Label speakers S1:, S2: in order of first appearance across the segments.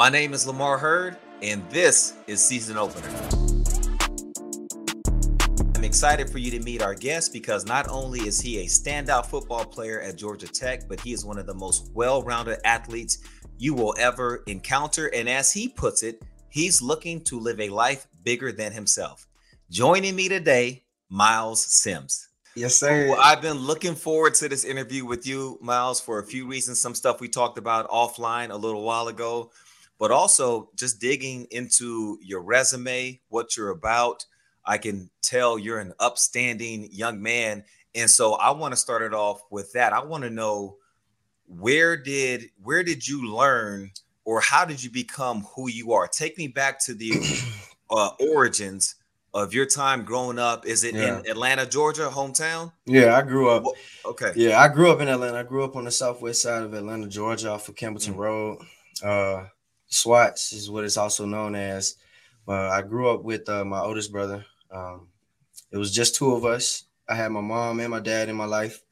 S1: My name is Lamar Hurd, and this is Season Opener. I'm excited for you to meet our guest because not only is he a standout football player at Georgia Tech, but he is one of the most well rounded athletes you will ever encounter. And as he puts it, he's looking to live a life bigger than himself. Joining me today, Myles Sims.
S2: Yes, sir.
S1: Well, I've been looking forward to this interview with you, Myles, for a few reasons. Some stuff we talked about offline a little while ago but also just digging into your resume, what you're about. I can tell you're an upstanding young man. And so I want to start it off with that. I want to know where did where did you learn or how did you become who you are? Take me back to the uh, origins of your time growing up. Is it yeah. in Atlanta, Georgia, hometown?
S2: Yeah, I grew up.
S1: Okay.
S2: Yeah, I grew up in Atlanta. I grew up on the southwest side of Atlanta, Georgia, off of Campbellton mm-hmm. Road. Uh, SWATS is what it's also known as. Uh, I grew up with uh, my oldest brother. Um, it was just two of us. I had my mom and my dad in my life,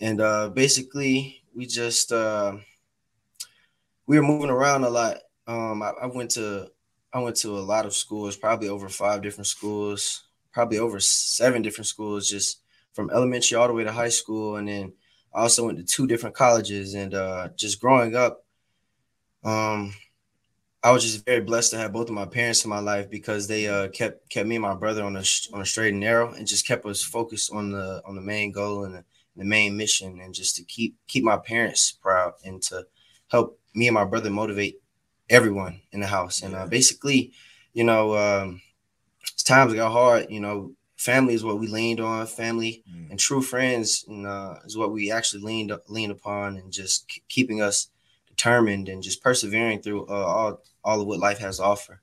S2: and uh, basically we just uh, we were moving around a lot. Um, I, I went to I went to a lot of schools, probably over five different schools, probably over seven different schools, just from elementary all the way to high school, and then I also went to two different colleges. And uh, just growing up, um, I was just very blessed to have both of my parents in my life because they uh, kept kept me and my brother on a on a straight and narrow and just kept us focused on the on the main goal and the, the main mission and just to keep keep my parents proud and to help me and my brother motivate everyone in the house. And uh, basically you know um, times got hard you know family is what we leaned on. Family mm. and true friends and, uh, is what we actually leaned leaned upon and just keeping us determined and just persevering through uh, all all of what life has to offer.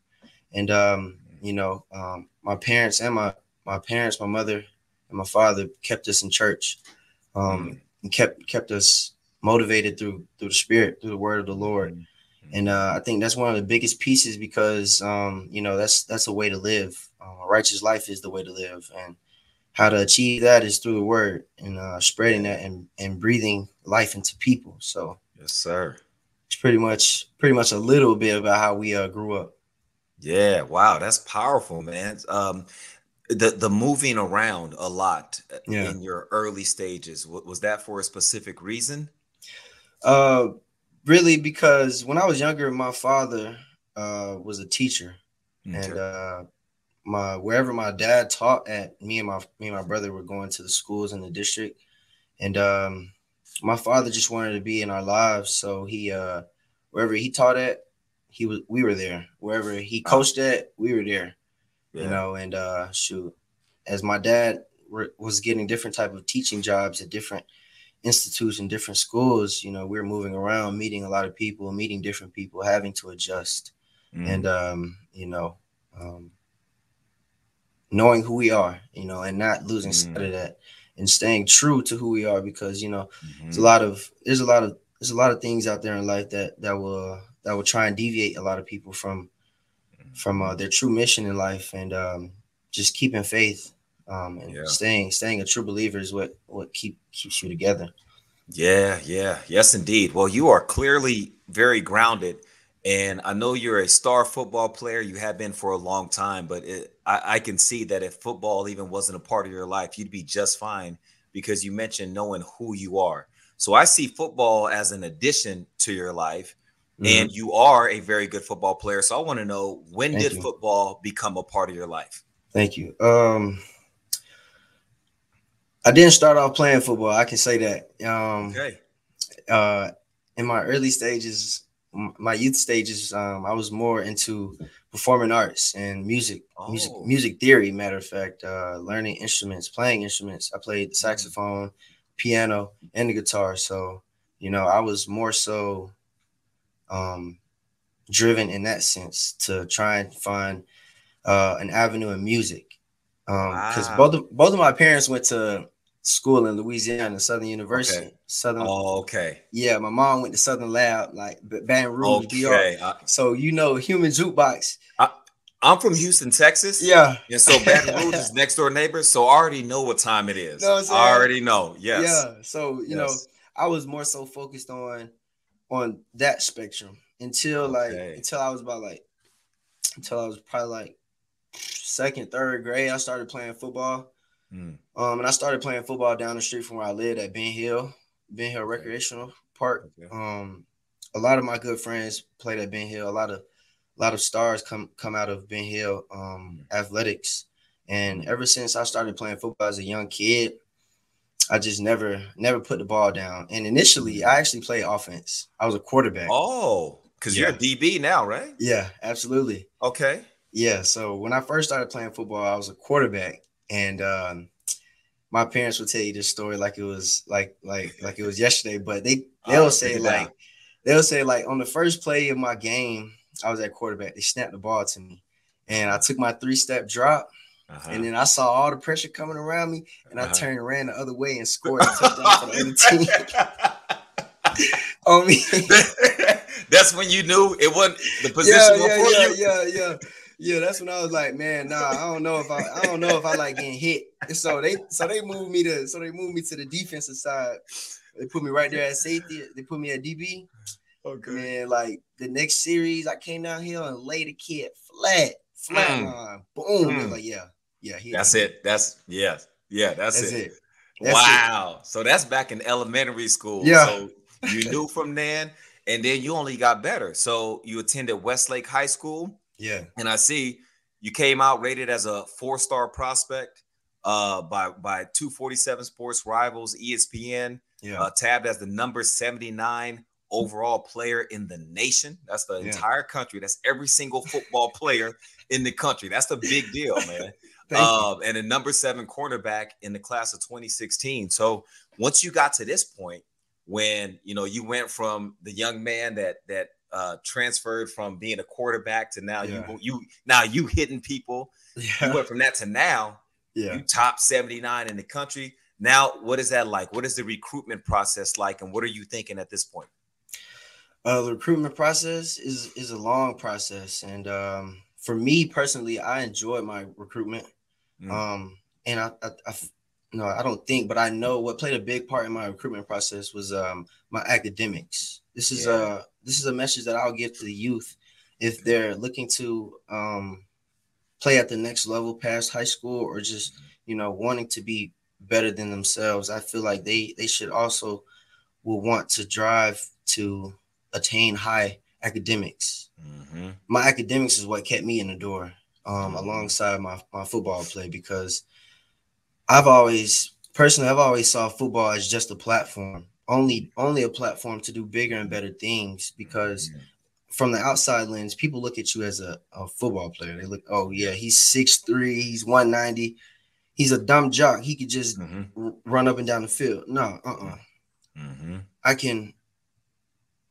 S2: And um, you know, um, my parents and my my parents, my mother and my father kept us in church, um, mm-hmm. and kept kept us motivated through through the Spirit, through the Word of the Lord. Mm-hmm. And uh, I think that's one of the biggest pieces because um, you know that's that's a way to live. Uh, a righteous life is the way to live, and how to achieve that is through the Word and uh, spreading that and and breathing life into people. So
S1: yes, sir
S2: it's pretty much pretty much a little bit about how we uh, grew up.
S1: Yeah, wow, that's powerful, man. Um, the the moving around a lot uh, yeah. in your early stages was that for a specific reason?
S2: Uh, really, because when I was younger, my father uh was a teacher, okay. and uh, my wherever my dad taught at, me and my me and my brother were going to the schools in the district, and um my father just wanted to be in our lives. So he uh wherever he taught at, he was we were there. Wherever he coached at, we were there. Yeah. You know, and uh shoot, as my dad re- was getting different type of teaching jobs at different institutes and different schools, you know, we were moving around, meeting a lot of people, meeting different people, having to adjust. Mm. And um, you know, um knowing who we are, you know, and not losing mm. sight of that and staying true to who we are because you know mm-hmm. there's a lot of there's a lot of there's a lot of things out there in life that that will that will try and deviate a lot of people from from uh, their true mission in life and um, just keeping faith um, and yeah. staying staying a true believer is what what keep keeps you together.
S1: Yeah, yeah, yes, indeed. Well, you are clearly very grounded and I know you're a star football player. You have been for a long time, but it, I, I, can see that if football even wasn't a part of your life, you'd be just fine because you mentioned knowing who you are. So I see football as an addition to your life, mm-hmm. and you are a very good football player. So I want to know when Thank did you. football become a part of your life?
S2: Thank you. Um, I didn't start off playing football. I can say that. Um, okay. Uh, in my early stages, my youth stages, um, I was more into performing arts and music, oh. music, music theory. Matter of fact, uh, learning instruments, playing instruments. I played the mm-hmm. saxophone, piano, and the guitar. So, you know, I was more so um, driven in that sense to try and find uh, an avenue in music. Because um, wow. both of, both of my parents went to school in Louisiana, Southern University.
S1: Okay.
S2: Southern.
S1: Oh, okay.
S2: Yeah, my mom went to Southern Lab, like Baton Rouge, okay. BR. So you know, Human Jukebox.
S1: I, I'm from Houston, Texas.
S2: Yeah.
S1: And so Baton Rouge is next door neighbor. So I already know what time it is. Know I already know. Yes.
S2: Yeah. So, you yes. know, I was more so focused on on that spectrum until okay. like until I was about like until I was probably like second, third grade. I started playing football. Mm. Um, and I started playing football down the street from where I lived at Ben Hill, Ben Hill Recreational Park. Okay. Um, a lot of my good friends played at Ben Hill. A lot of a lot of stars come come out of Ben Hill um, mm. athletics. And ever since I started playing football as a young kid, I just never never put the ball down. And initially, I actually played offense. I was a quarterback.
S1: Oh, because yeah. you're a DB now, right?
S2: Yeah, absolutely.
S1: Okay.
S2: Yeah. So when I first started playing football, I was a quarterback, and um, my parents would tell you this story like it was like like like it was yesterday. But they they'll oh, say like they'll say like on the first play of my game, I was at quarterback. They snapped the ball to me, and I took my three step drop. Uh-huh. And then I saw all the pressure coming around me, and uh-huh. I turned and ran the other way and scored a touchdown for the other team.
S1: on me. That's when you knew it wasn't the position
S2: yeah, yeah, yeah,
S1: you.
S2: Yeah, yeah, yeah. That's when I was like, man, nah, I don't know if I, I don't know if I like getting hit. And so they, so they moved me to, so they moved me to the defensive side. They put me right there at safety. They put me at DB. Okay. And like the next series, I came down here and laid a kid flat, flat mm. line. Boom. Mm. Like, yeah, yeah.
S1: That's it. That's yeah, yeah. That's, that's it. it. That's wow. It. So that's back in elementary school.
S2: Yeah.
S1: So you knew from then, and then you only got better. So you attended Westlake High School.
S2: Yeah.
S1: And I see you came out rated as a four-star prospect uh, by by 247 Sports Rivals, ESPN.
S2: Yeah.
S1: Uh, tabbed as the number 79 overall player in the nation. That's the yeah. entire country. That's every single football player in the country. That's the big deal, man. uh, and a number seven cornerback in the class of 2016. So once you got to this point, when you know you went from the young man that that uh, transferred from being a quarterback to now yeah. you you now you hitting people. Yeah. You went from that to now.
S2: Yeah.
S1: You top 79 in the country. Now, what is that like? What is the recruitment process like, and what are you thinking at this point?
S2: Uh, the recruitment process is is a long process, and um, for me personally, I enjoyed my recruitment. Mm. Um, and I, I, I, no, I don't think, but I know what played a big part in my recruitment process was um my academics. This is yeah. a this is a message that I'll give to the youth if they're looking to um play at the next level past high school or just you know wanting to be better than themselves. I feel like they they should also will want to drive to attain high academics. Mm-hmm. My academics is what kept me in the door, um, alongside my, my football play because I've always personally I've always saw football as just a platform, only only a platform to do bigger and better things because. Mm-hmm. From the outside lens, people look at you as a, a football player. They look, oh yeah, he's six three, he's one ninety, he's a dumb jock. He could just mm-hmm. r- run up and down the field. No, uh, uh-uh. mm-hmm. I can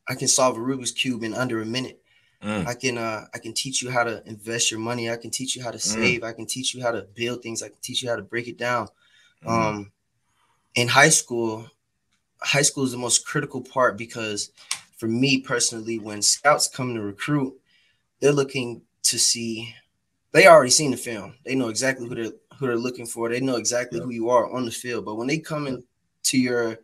S2: I can solve a Rubik's cube in under a minute. Mm. I can uh I can teach you how to invest your money. I can teach you how to mm. save. Mm. I can teach you how to build things. I can teach you how to break it down. Mm. Um in high school, high school is the most critical part because for me personally, when scouts come to recruit, they're looking to see they already seen the film. They know exactly who they're who they're looking for. They know exactly yep. who you are on the field. But when they come into your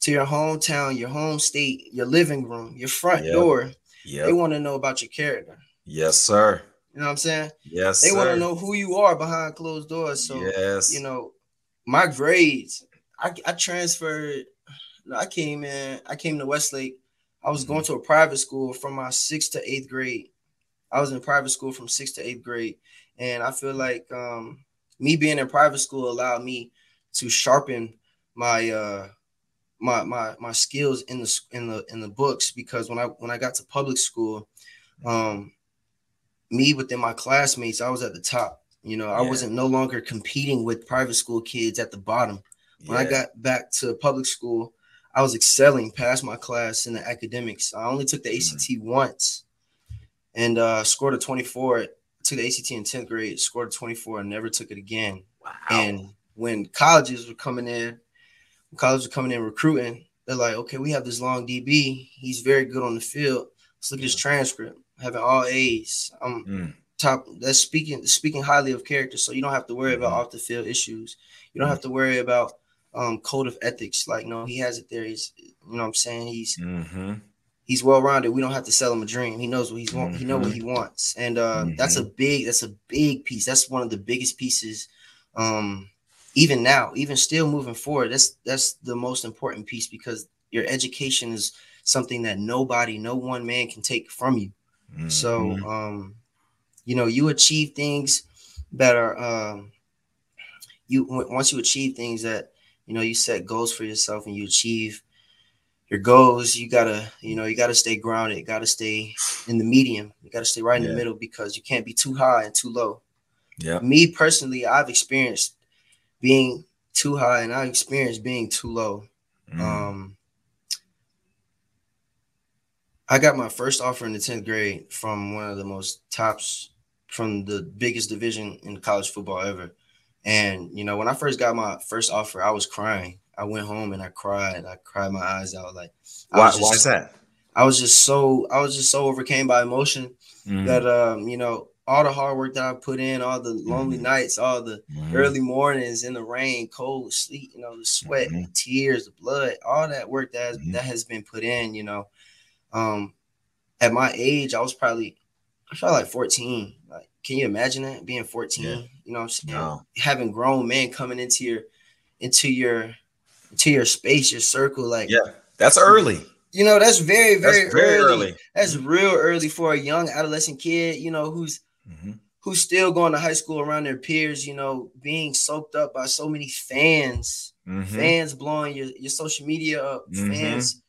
S2: to your hometown, your home state, your living room, your front yep. door. Yeah. They want to know about your character.
S1: Yes, sir.
S2: You know what I'm saying?
S1: Yes.
S2: They want to know who you are behind closed doors. So
S1: yes.
S2: you know, my grades, I, I transferred. I came in, I came to Westlake. I was going mm-hmm. to a private school from my sixth to eighth grade. I was in private school from sixth to eighth grade. And I feel like um, me being in private school allowed me to sharpen my uh my my my skills in the in the in the books because when I when I got to public school, um, me within my classmates, I was at the top. You know, I wasn't no longer competing with private school kids at the bottom. When yeah. I got back to public school, I was excelling past my class in the academics. I only took the ACT mm-hmm. once, and uh, scored a 24. Took the ACT in 10th grade, scored a 24, and never took it again.
S1: Wow.
S2: And when colleges were coming in, when colleges were coming in recruiting, they're like, okay, we have this long DB. He's very good on the field. Let's look at his transcript, having all A's. Um,
S1: Mm.
S2: top that's speaking speaking highly of character. So you don't have to worry about
S1: Mhm.
S2: off the field issues. You don't have to worry about um code of ethics. Like, no, he has it there. He's you know what I'm saying? He's
S1: Mm-hmm.
S2: he's well rounded. We don't have to sell him a dream. He knows what he's want. He know what he wants, and uh, that's a big that's a big piece. That's one of the biggest pieces. Um, even now, even still moving forward, that's that's the most important piece because your education is something that nobody, no one man can take from you. So,
S1: Mhm.
S2: um, you know, you achieve things that are um, you once you achieve things that you know you set goals for yourself and you achieve your goals you gotta you know you gotta stay grounded you gotta stay in the medium you gotta stay right in
S1: Yeah.
S2: the middle because you can't be too high and too low
S1: yeah.
S2: me personally i've experienced being too high and i've experienced being too low
S1: Mm.
S2: um i got my first offer in the 10th grade from one of the most tops from the biggest division in college football ever and you know when i first got my first offer i was crying i went home and i cried i cried my eyes out like I
S1: why,
S2: was
S1: why
S2: just-
S1: is that?
S2: i was just so i was just so overcame by emotion
S1: Mhm.
S2: that um you know all the hard work that i put in all the lonely
S1: Mhm.
S2: nights all the
S1: Mhm.
S2: early mornings in the rain, cold, sleet, you know, the sweat, the tears, the blood, all that work that has,
S1: Mhm.
S2: that has been put in, you know. Um, at my age, I was probably, I felt like 14. Like, can you imagine that being 14?
S1: Yeah.
S2: You know what I'm saying?
S1: No.
S2: Having grown men coming into your, into your, into your space, your circle, like,
S1: Yeah, that's early.
S2: you know, that's very, very,
S1: That's very
S2: early.
S1: early.
S2: That's real early for a young adolescent kid, you know, who's
S1: Mhm.
S2: who's still going to high school around their peers, you know, being soaked up by so many fans,
S1: Mhm.
S2: fans blowing your, your social media up,
S1: Mhm.
S2: fans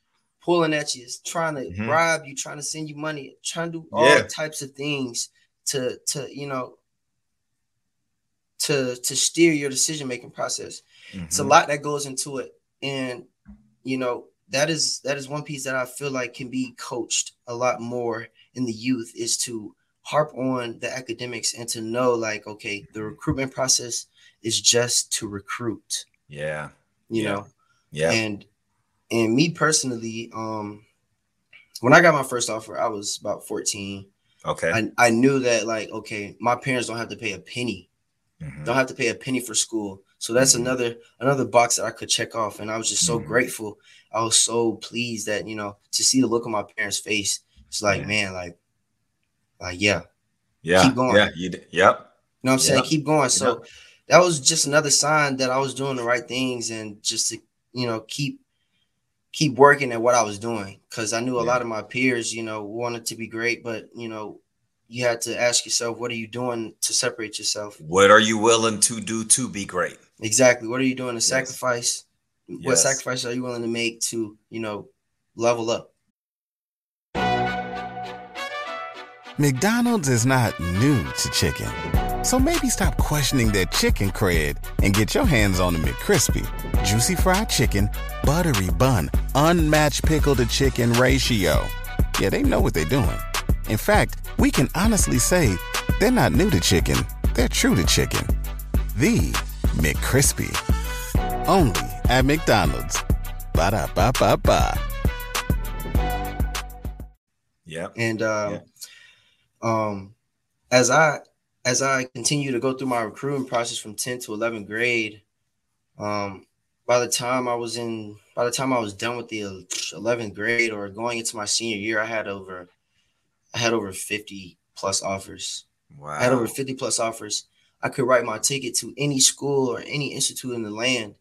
S2: pulling at you, trying to
S1: Mhm.
S2: bribe you, trying to send you money, trying to do all
S1: Yeah.
S2: types of things to to you know to to steer your decision making process. It's a
S1: Mhm.
S2: lot that goes into it, and you know that is that is one piece that I feel like can be coached a lot more in the youth is to harp on the academics and to know like okay the recruitment process is just to recruit
S1: Yeah.
S2: you
S1: Yeah.
S2: know
S1: Yeah.
S2: and and me personally um when i got my first offer i was about 14
S1: okay.
S2: I, I knew that like okay my parents don't have to pay a penny
S1: Mhm.
S2: don't have to pay a penny for school so that's
S1: Mhm.
S2: another another box that i could check off and i was just so
S1: Mhm.
S2: grateful i was so pleased that you know to see the look on my parents face it's like
S1: Yeah.
S2: man like like yeah
S1: Yeah.
S2: keep going.
S1: Yeah. You. d- Yep.
S2: You know what I'm saying? Keep going. So that was just another sign that I was doing the right things and just to, you know, keep keep working at what I was doing. Cause I knew a
S1: Yeah.
S2: lot of my peers, you know, wanted to be great, but you know, you had to ask yourself, what are you doing to separate yourself?
S1: What are you willing to do to be great?
S2: Exactly. What are you doing to sacrifice? What
S1: Yes.
S2: sacrifice are you willing to make to, you know, level up?
S3: McDonald's is not new to chicken. So maybe stop questioning their chicken cred and get your hands on the McCrispy. Juicy fried chicken, buttery bun, unmatched pickle to chicken ratio. Yeah, they know what they're doing. In fact, we can honestly say they're not new to chicken, they're true to chicken. The McCrispy. Only at McDonald's. Ba da ba ba ba.
S1: Yep.
S2: And um, um, as I as I continue to go through my recruiting process from 10th to 11th grade, um, by the time I was in, by the time I was done with the 11th grade or going into my senior year, I had over, I had over 50 plus offers.
S1: Wow.
S2: I had over 50 plus offers. I could write my ticket to any school or any institute in the land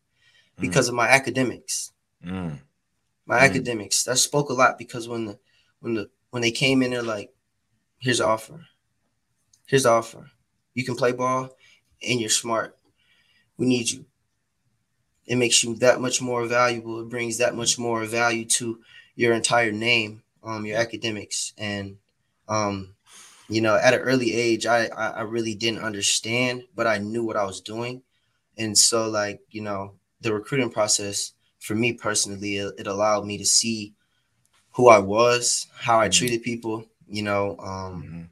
S2: because of my academics
S1: Mm.
S2: my
S1: Mm.
S2: academics. That spoke a lot because when the when the when they came in, they're like, "Here's the offer. Here's the offer. You can play ball, and you're smart. We need you." It makes you that much more valuable. It brings that much more value to your entire name, um, your academics, and um, you know, at an early age, I, I I really didn't understand, but I knew what I was doing, and so like you know, the recruiting process for me personally, it, it allowed me to see who I was, how I
S1: Mhm.
S2: treated people, you know, um, mm-hmm.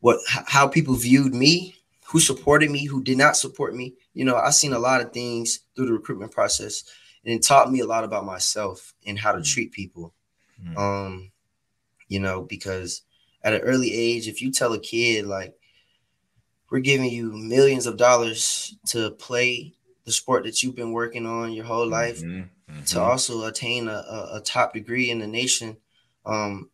S2: what how people viewed me, who supported me, who did not support me. You know, I've seen a lot of things through the recruitment process, and it taught me a lot about myself and how to mm-hmm. treat people. Mm-hmm. Um, you know, because at an early age, if you tell a kid like we're giving you millions of dollars to play the sport that you've been working on your whole life mm-hmm, mm-hmm. to also attain a, a, a, top degree in the nation um,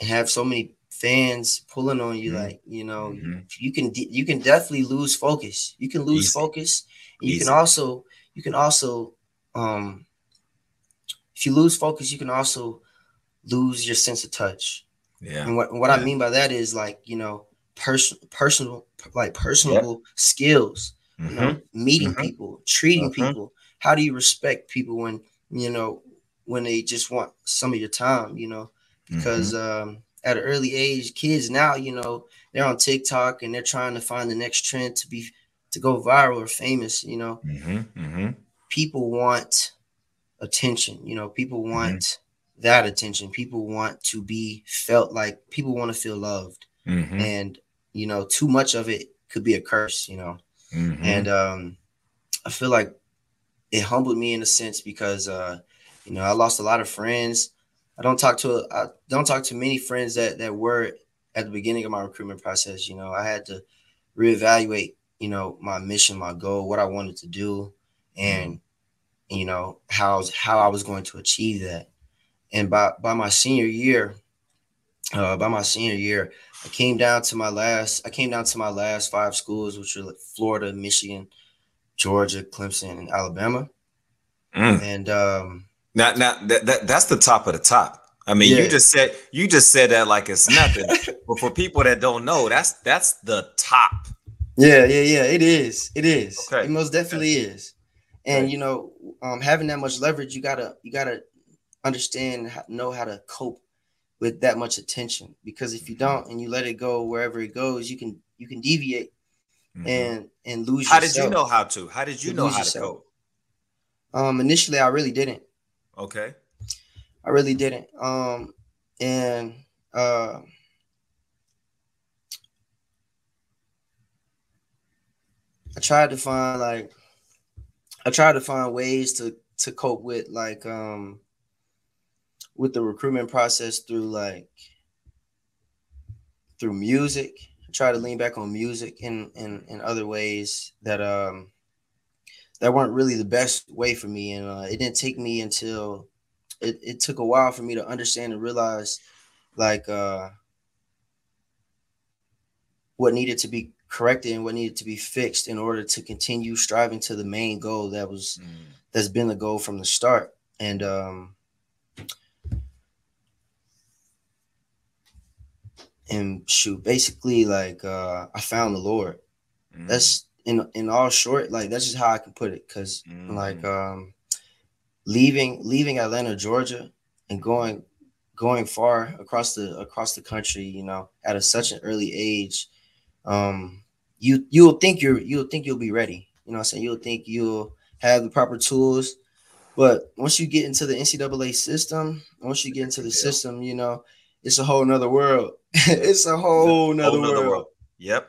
S2: and have so many fans pulling on you mm-hmm. like you know mm-hmm. you can you can definitely lose focus you can lose Easy. focus you Easy. can also you can also um if you lose focus you can also lose your sense of touch yeah and what, what yeah. i mean by that is like you know person personal like personable yep. skills mm-hmm. you know meeting mm-hmm. people treating mm-hmm. people how do you respect people when you know when they just want some of your time you know because mm-hmm. um at an early age kids now you know they're on tiktok and they're trying to find the next trend to be to go viral or famous you know mm-hmm. Mm-hmm. people want attention you know people want that attention people want to be felt like people want to feel loved and you know, too much of it could be a curse, you know. Mm-hmm. And um, I feel like it humbled me in a sense because uh, you know, I lost a lot of friends. I don't talk to I don't talk to many friends that that were at the beginning of my recruitment process. You know, I had to reevaluate, you know, my mission, my goal, what I wanted to do, and mm-hmm. you know how how I was going to achieve that. And by by my senior year, uh, by my senior year, I came down to my last. I came down to my last five schools, which were like Florida, Michigan, Georgia, Clemson, and Alabama. Mm. And um,
S1: now, now that, that that's the top of the top. I mean, yeah. you just said you just said that like it's nothing. but for people that don't know, that's that's the top.
S2: Yeah, yeah, yeah. It is. It is. Okay. It most definitely okay. is. And okay. you know, um, having that much leverage, you gotta you gotta understand, know how to cope with that much attention because if you mm-hmm. don't and you let it go wherever it goes you can you can deviate mm-hmm. and and lose yourself
S1: how yourself. did you know how to how did you, you know how yourself. to
S2: cope? um initially i really didn't
S1: okay
S2: i really didn't um and uh i tried to find like i tried to find ways to to cope with like um with the recruitment process through like through music. I try to lean back on music in in, in other ways that um that weren't really the best way for me. And uh, it didn't take me until it, it took a while for me to understand and realize like uh what needed to be corrected and what needed to be fixed in order to continue striving to the main goal that was mm. that's been the goal from the start. And um and shoot, basically like uh I found the Lord. Mm-hmm. That's in in all short, like that's just how I can put it. because mm-hmm. like um leaving leaving Atlanta, Georgia, and going going far across the across the country, you know, at a, such an early age, um, you you'll think you're you'll think you'll be ready. You know I'm saying? You'll think you'll have the proper tools. But once you get into the NCAA system, once you get into the system, you know, it's a whole nother world. it's a whole nother, whole world. world.
S1: Yep.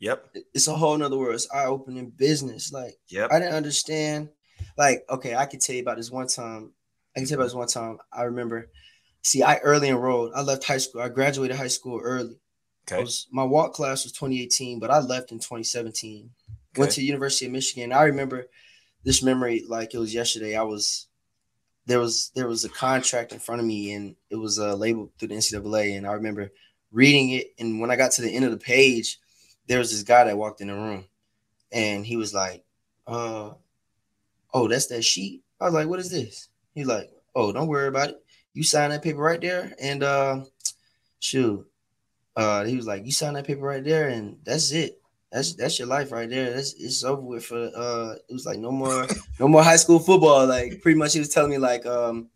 S1: Yep.
S2: It's a whole nother world. It's eye opening business. Like,
S1: yep.
S2: I didn't understand. Like, okay, I could tell you about this one time. I can tell you about this one time. I remember. See, I early enrolled. I left high school. I graduated high school early. Okay. Was, my walk class was 2018, but I left in 2017. Okay. Went to University of Michigan. I remember this memory like it was yesterday. I was there was there was a contract in front of me and it was uh, label through the NCAA and I remember reading it and when I got to the end of the page there was this guy that walked in the room and he was like uh oh that's that sheet? I was like what is this? He's like oh don't worry about it. You sign that paper right there and uh shoot. Uh he was like you sign that paper right there and that's it that's that's your life right there. That's it's over with for uh it was like no more no more high school football. Like pretty much he was telling me like um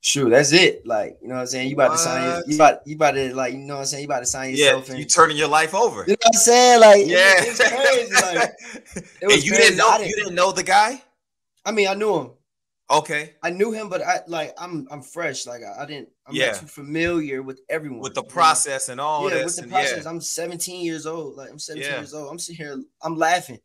S2: sure that's it. Like, you know what I'm saying? You about what? to sign you about you about to like you know what I'm saying, you about to sign yourself
S1: yeah, you turning your life over.
S2: You know what I'm saying? Like
S1: yeah, it's crazy. Like it was and you crazy. didn't know didn't, you didn't know the guy?
S2: I mean I knew him.
S1: Okay.
S2: I knew him, but I like I'm I'm fresh. Like I, I didn't. I'm
S1: Yeah.
S2: not too familiar with everyone
S1: With the
S2: you know?
S1: process and all
S2: yeah,
S1: this.
S2: with the process.
S1: yeah.
S2: I'm 17 years old. Like I'm 17
S1: Yeah.
S2: years old. I'm sitting here. I'm laughing.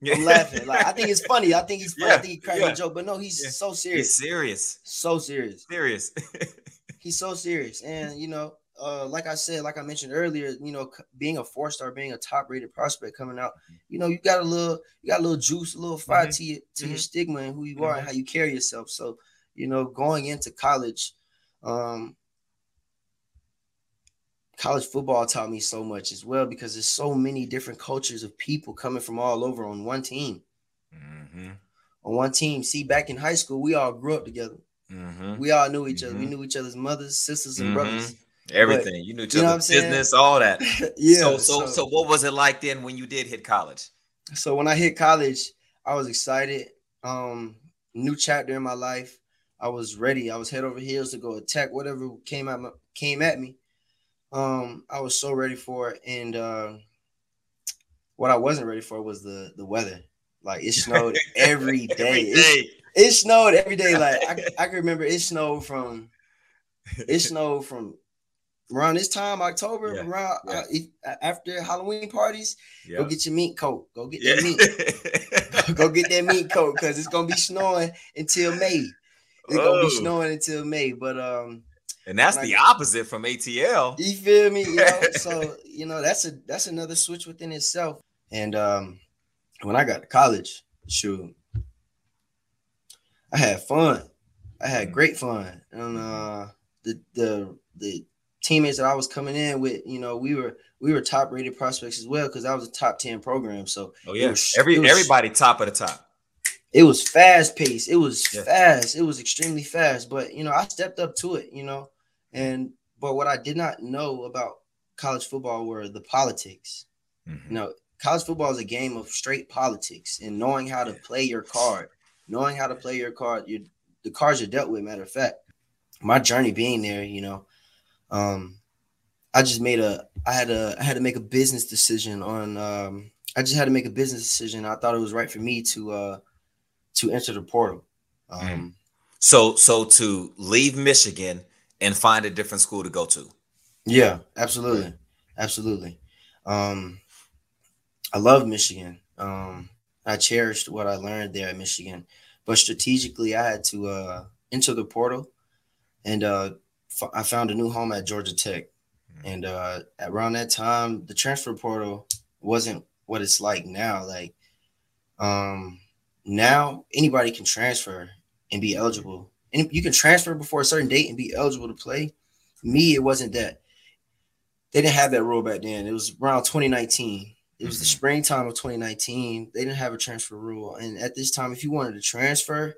S1: Yeah.
S2: I'm laughing. Like I think it's funny. I think he's funny. I think he cracking
S1: yeah.
S2: a joke, but no, he's so
S1: He's
S2: serious.
S1: serious.
S2: So serious.
S1: Serious.
S2: He's so serious. And you know, uh, like I said, like I mentioned earlier, you know, being a four star, being a top rated prospect coming out, you know, you got a little, you got a little juice, a little fire
S1: Mhm.
S2: to your to your
S1: Mhm.
S2: stigma and who you are and
S1: Mhm.
S2: how you carry yourself. So, you know, going into college, um, college football taught me so much as well because there's so many different cultures of people coming from all over on one team.
S1: hmm
S2: On one team. See, back in high school, we all grew up together. We all knew each other. We knew each other's mothers, sisters, and brothers.
S1: Everything. you knew
S2: you know what I'm saying?
S1: business, all that.
S2: yeah.
S1: so, so, so, what was it like then when you did hit college?
S2: so when I hit college, I was excited. Um, new chapter in my life. I was ready. I was head over heels to go attack whatever came at my, came at me. Um, I was so ready for it, and uh, what I wasn't ready for was the the weather. Like it snowed every day.
S1: Every day.
S2: It snowed every day. Like I, I can remember it snowed from it snowed from around this time, October,
S1: Yeah,
S2: around
S1: yeah.
S2: uh, after Halloween parties.
S1: Yeah.
S2: Go get your meat coat. Go get that meat. Go get that meat coat because it's gonna be snowing until May. It's gonna
S1: Oh.
S2: be snowing until May. But um,
S1: and that's
S2: I
S1: the opposite from ATL.
S2: you feel me? You know, so you know that's a that's another switch within itself. And um, when I got to college, shoot, I had fun. I had
S1: Mm.
S2: great fun, and uh, the the the teammates that I was coming in with, you know, we were we were top rated prospects as well because I was a top ten program. So
S1: Oh yeah,
S2: was-
S1: every
S2: was-
S1: everybody top of the top.
S2: it was fast paced. It was
S1: Yeah.
S2: fast. It was extremely fast. But you know, I stepped up to it. You know, and but what I did not know about college football were the politics.
S1: Mhm.
S2: You know, college football is a game of straight politics and knowing how to play your card, knowing how to play your card. You the cards you're dealt with. Matter of fact, my journey being there, you know, um, I just made a. I had a. I had to make a business decision on. Um, I just had to make a business decision. I thought it was right for me to uh to enter the portal. Um,
S1: So so to leave Michigan and find a different school to go to.
S2: Yeah, absolutely, absolutely. Um, I love Michigan. Um, I cherished what I learned there at Michigan, but strategically, I had to uh, enter the portal, and uh, I found a new home at Georgia Tech. And uh, around that time, the transfer portal wasn't what it's like now. Like, um, now anybody can transfer and be eligible, and you can transfer before a certain date and be eligible to play. Me, it wasn't that. They didn't have that rule back then. It was around 2019. It was the
S1: Mhm.
S2: springtime of 2019. They didn't have a transfer rule, and at this time, if you wanted to transfer,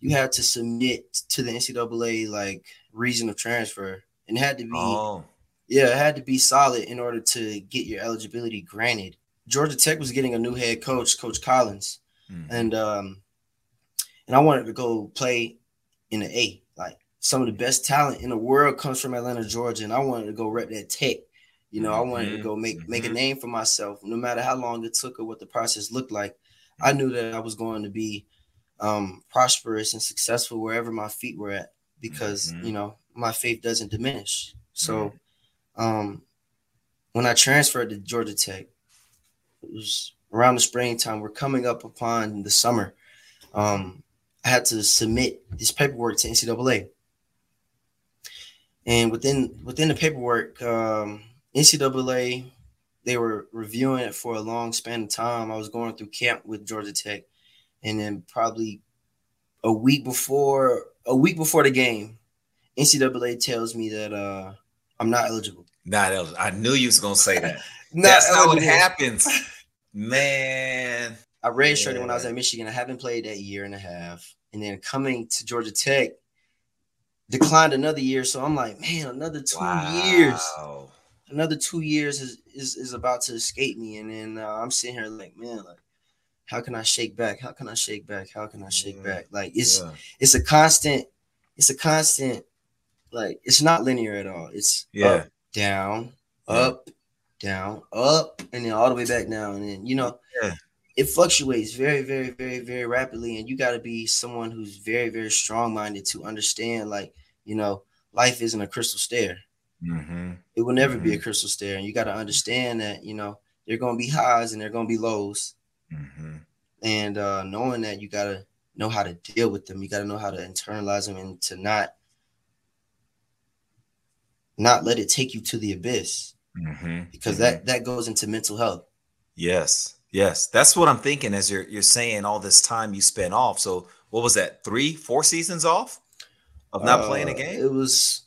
S2: you had to submit to the NCAA like reason of transfer, and it had to be
S1: Oh,
S2: yeah, it had to be solid in order to get your eligibility granted. Georgia Tech was getting a new head coach, Coach Collins,
S1: Mhm.
S2: and um, and I wanted to go play in the A. Like some of the best talent in the world comes from Atlanta, Georgia, and I wanted to go rep that Tech. You know, I wanted to go make make a
S1: mhm.
S2: name for myself, no matter how long it took or what the process looked like. I knew that I was going to be um, prosperous and successful wherever my feet were at, because
S1: Mhm.
S2: you know my faith doesn't diminish. So um, when I transferred to Georgia Tech, it was around the springtime. We're coming up upon the summer. Um, I had to submit this paperwork to NCAA, and within within the paperwork, um, NCAA they were reviewing it for a long span of time. I was going through camp with Georgia Tech, and then probably a week before a week before the game, NCAA tells me that uh, I'm not eligible.
S1: not eligible. I knew you was gonna say that.
S2: Not
S1: That's how it
S2: eligible.
S1: happens, man.
S2: I redshirted when I was at Michigan. I haven't played that year and a half, and then coming to Georgia Tech, declined another year. So I'm like, man, another two years,
S1: Wow.
S2: another two years is, is is about to escape me, and then uh, I'm sitting here like, man, like, how can I shake back? How can I shake back? How can I shake
S1: Yeah.
S2: back? Like it's
S1: Yeah.
S2: it's a constant, it's a constant, like it's not linear at all. It's
S1: Yeah.
S2: up, down, up, down, up, and then all the way back down. And then you know,
S1: Yeah.
S2: it fluctuates very, very, very, very rapidly, and you got to be someone who's very, very strong minded to understand, like you know, life isn't a crystal stair.
S1: Mm-hmm.
S2: It will never
S1: Mm-hmm.
S2: be a crystal stair, and you got to understand that you know there are going to be highs and there are going to be lows,
S1: Mm-hmm.
S2: and uh, knowing that you got to know how to deal with them. You got to know how to internalize them and to not not let it take you to the abyss
S1: Mm-hmm.
S2: because that that goes into mental health.
S1: Yes, yes, that's what I'm thinking. As you're you're saying all this time you spent off. So what was that? Three, four seasons off of not playing a
S2: Uh,
S1: game.
S2: It was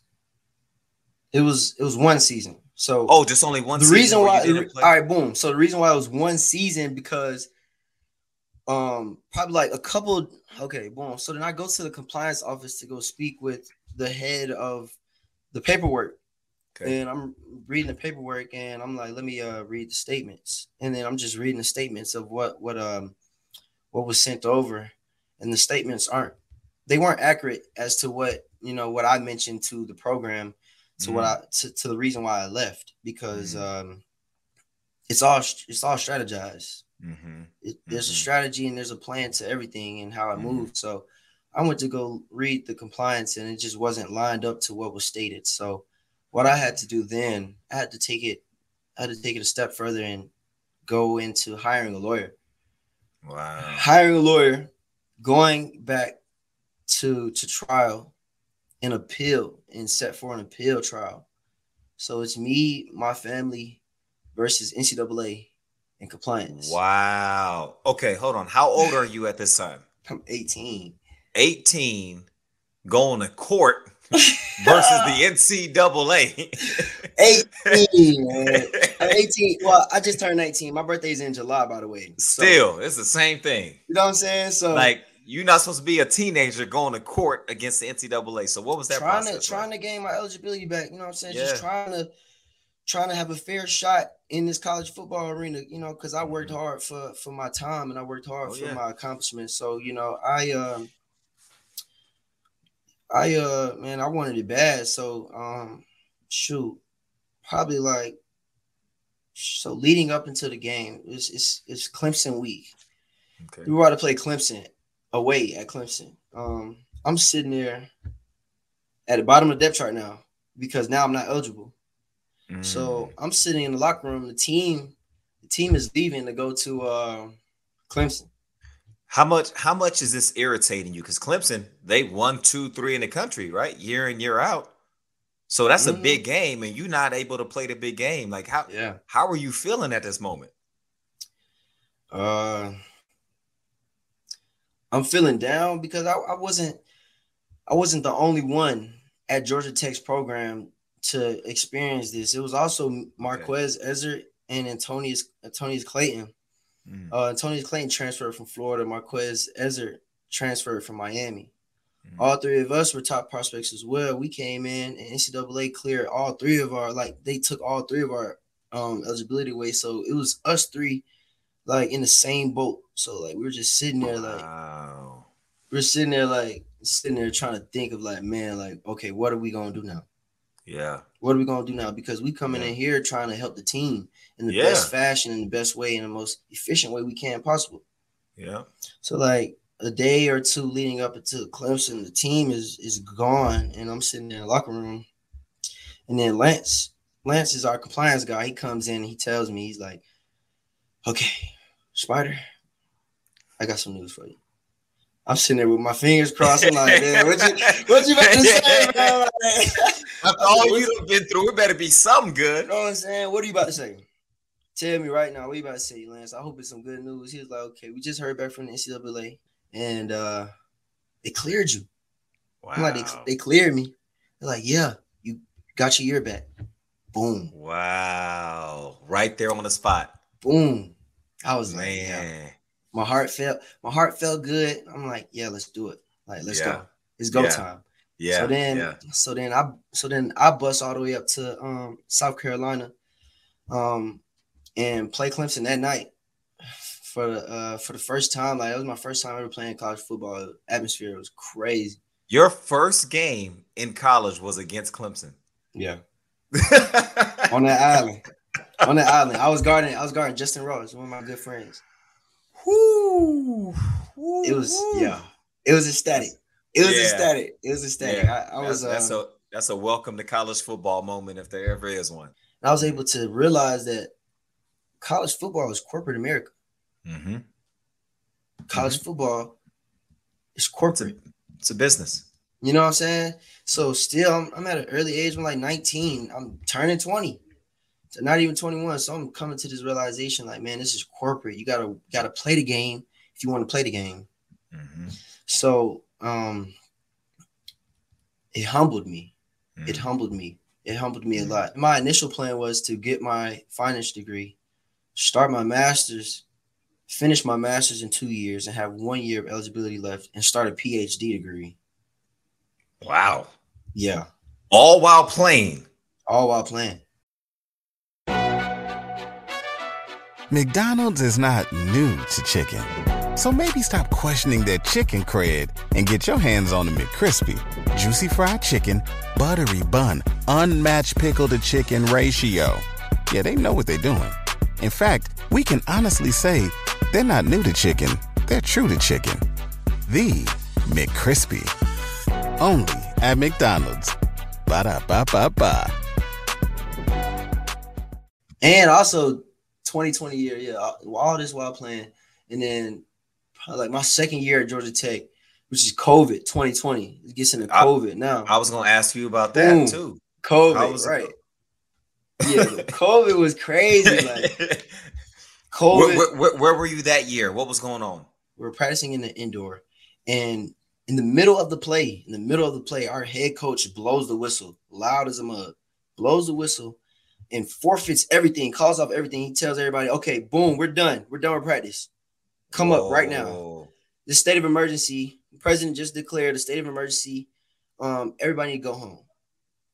S2: it was it was one season. So
S1: Oh, just only one.
S2: the
S1: season
S2: reason why
S1: you
S2: all right, boom. So the reason why it was one season because um probably like a couple okay, boom. So then I go to the compliance office to go speak with the head of the paperwork.
S1: Okay.
S2: And I'm reading the paperwork and I'm like, let me uh read the statements. And then I'm just reading the statements of what what um what was sent over. And the statements aren't they weren't accurate as to what you know what I mentioned to the program to what I to, to the reason why I left because um it's all it's all strategized.
S1: Mm-hmm.
S2: It, there's a
S1: Mhm.
S2: strategy and there's a plan to everything and how it
S1: Mhm.
S2: moves. So I went to go read the compliance and it just wasn't lined up to what was stated. So what I had to do then, I had to take it, I had to take it a step further and go into hiring a lawyer.
S1: Wow.
S2: Hiring a lawyer, going back to to trial, an appeal, and set for an appeal trial. So it's me, my family, versus NCAA and compliance.
S1: Wow. Okay, hold on. How old are you at this time?
S2: I'm 18.
S1: 18, going to court versus the NCAA.
S2: 18, man. I'm 18. Well, I just turned 19. My birthday's in July, by the way. So,
S1: Still, it's the same thing.
S2: you know what I'm saying? So
S1: Like you're not supposed to be a teenager going to court against the NCAA. So what was that
S2: trying
S1: process?
S2: to trying to gain my eligibility back. You know what I'm saying? Just trying to trying to have a fair shot in this college football arena. You know, because I worked
S1: Mhm.
S2: hard for for my time and I worked hard
S1: Oh,
S2: for
S1: yeah.
S2: my accomplishments. So you know, I um. I uh man, I wanted it bad. So um shoot, probably like so leading up into the game, it's it's, it's Clemson week.
S1: Okay.
S2: we were about to play Clemson away at Clemson. Um, I'm sitting there at the bottom of the depth chart now because now I'm not eligible. So
S1: Mm.
S2: I'm sitting in the locker room. The team, the team is leaving to go to uh, Clemson.
S1: how much how much is this irritating you? Because Clemson, they won two, three in the country, right? Year in, year out. So that's
S2: Mhm.
S1: a big game, and you're not able to play the big game. Like how
S2: Yeah.
S1: how are you feeling at this moment?
S2: Uh, I'm feeling down because I, I wasn't I wasn't the only one at Georgia Tech's program to experience this. It was also Marquez Ezzard and Antonneous Antonneous Clayton.
S1: Mm.
S2: Uh, Antonneous Clayton transferred from Florida. Marquez Ezzard transferred from Miami.
S1: Mhm.
S2: All three of us were top prospects as well. We came in and NCAA cleared all three of our like they took all three of our um eligibility away. So it was us three like in the same boat. So like we were just sitting there like
S1: Wow.
S2: we are sitting there like sitting there trying to think of like man like okay what are we gonna do now?
S1: Yeah.
S2: What are we gonna do now? Because we coming
S1: Yeah.
S2: in here trying to help the team in the
S1: Yeah.
S2: best fashion, in the best way, in the most efficient way we can possible.
S1: Yeah.
S2: So like a day or two leading up until Clemson, the team is is gone, and I'm sitting in the locker room, and then Lance, Lance is our compliance guy. He comes in, and he tells me, he's like, "Okay, Spider, I got some news for you." I'm sitting there with my fingers crossed. I'm like, "Man, what you what you about to say, bro?"
S1: After all you've been through, it better be something good.
S2: You know what I'm saying? What are you about to say? Tell me right now. What you about to say, Lance? I hope it's some good news. He was like, okay, we just heard back from the NCAA and uh they cleared you.
S1: Wow.
S2: I'm like, they, they cleared me. They're like, yeah, you got your year back. Boom,
S1: wow. Right there on the spot.
S2: boom. I was like, yeah.
S1: Man.
S2: My heart felt my heart felt good. I'm like, yeah, let's do it. Like, let's
S1: Yeah.
S2: go. It's go
S1: Yeah.
S2: time.
S1: Yeah.
S2: So then,
S1: yeah.
S2: so then I, so then I bust all the way up to um South Carolina, um, and play Clemson that night for the uh for the first time. Like that was my first time ever playing college football. Atmosphere was crazy.
S1: Your first game in college was against Clemson.
S2: Yeah, on that island, on that island. I was guarding. I was guarding Justyn Ross, one of my good friends.
S1: Whoo,
S2: it was yeah, it was ecstatic. It was
S1: Yeah.
S2: ecstatic. It was ecstatic.
S1: Yeah,
S2: I, I was
S1: that's, that's
S2: um,
S1: a that's a welcome to college football moment if there ever is one.
S2: I was able to realize that college football is corporate America.
S1: Mm-hmm.
S2: College football is corporate.
S1: It's a business.
S2: You know what I'm saying? So still, I'm, I'm at an early age. I'm like 19. I'm turning 20. So not even 21. So I'm coming to this realization, like, man, this is corporate. You gotta gotta play the game if you want to play the game.
S1: Mm-hmm.
S2: So um, it humbled me.
S1: Mm-hmm.
S2: It humbled me. It humbled me a lot. My initial plan was to get my finance degree, start my master's, finish my master's in two years, and have one year of eligibility left, and start a PhD degree.
S1: Wow.
S2: Yeah,
S1: All while playing.
S2: all while playing.
S3: McDonald's is not new to chicken. So maybe stop questioning their chicken cred and get your hands on the McCrispy. Juicy fried chicken, buttery bun, unmatched pickle to chicken ratio. Yeah, they know what they're doing. In fact, we can honestly say they're not new to chicken, they're true to chicken. The McCrispy. Only at McDonald's. Ba da ba ba ba.
S2: And also 2020 year, yeah, all- all this while playing. And then like my second year at Georgia Tech, which is COVID 2020. It gets into
S1: I-
S2: COVID now.
S1: I was gonna ask you about that
S2: Boom.
S1: too.
S2: COVID, right. Yeah, COVID was crazy. Like COVID.
S1: where- where- where were you that year? What was going on?
S2: we were practicing in the indoor, and in the middle of the play, in the middle of the play, our head coach blows the whistle, loud as a mug, blows the whistle, and forfeits everything, calls off everything. He tells everybody, "Okay, boom, we're done. We're done with practice. Come up right now. The state of emergency. The president just declared a state of emergency. Um, everybody need to go home.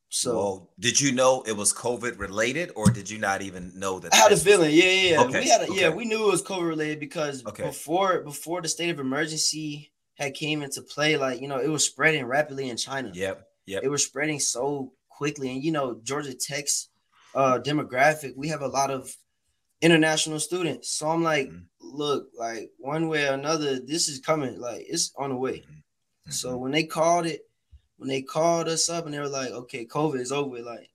S2: So
S1: Whoa. did you know it was COVID related, or did you not even know that?
S2: I had a feeling. Yeah, yeah, yeah.
S1: Okay,
S2: We had a, yeah, we knew it was COVID related because
S1: Okay.
S2: before before the state of emergency had came into play, like you know, it was spreading rapidly in China.
S1: Yep. Yep.
S2: It was spreading so quickly. And you know, Georgia Tech's uh demographic, we have a lot of international students. So I'm like,
S1: Mhm.
S2: Look, like one way or another, this is coming, like it's on the way. So
S1: Mhm.
S2: when they called it, when they called us up and they were like, okay, COVID is over, like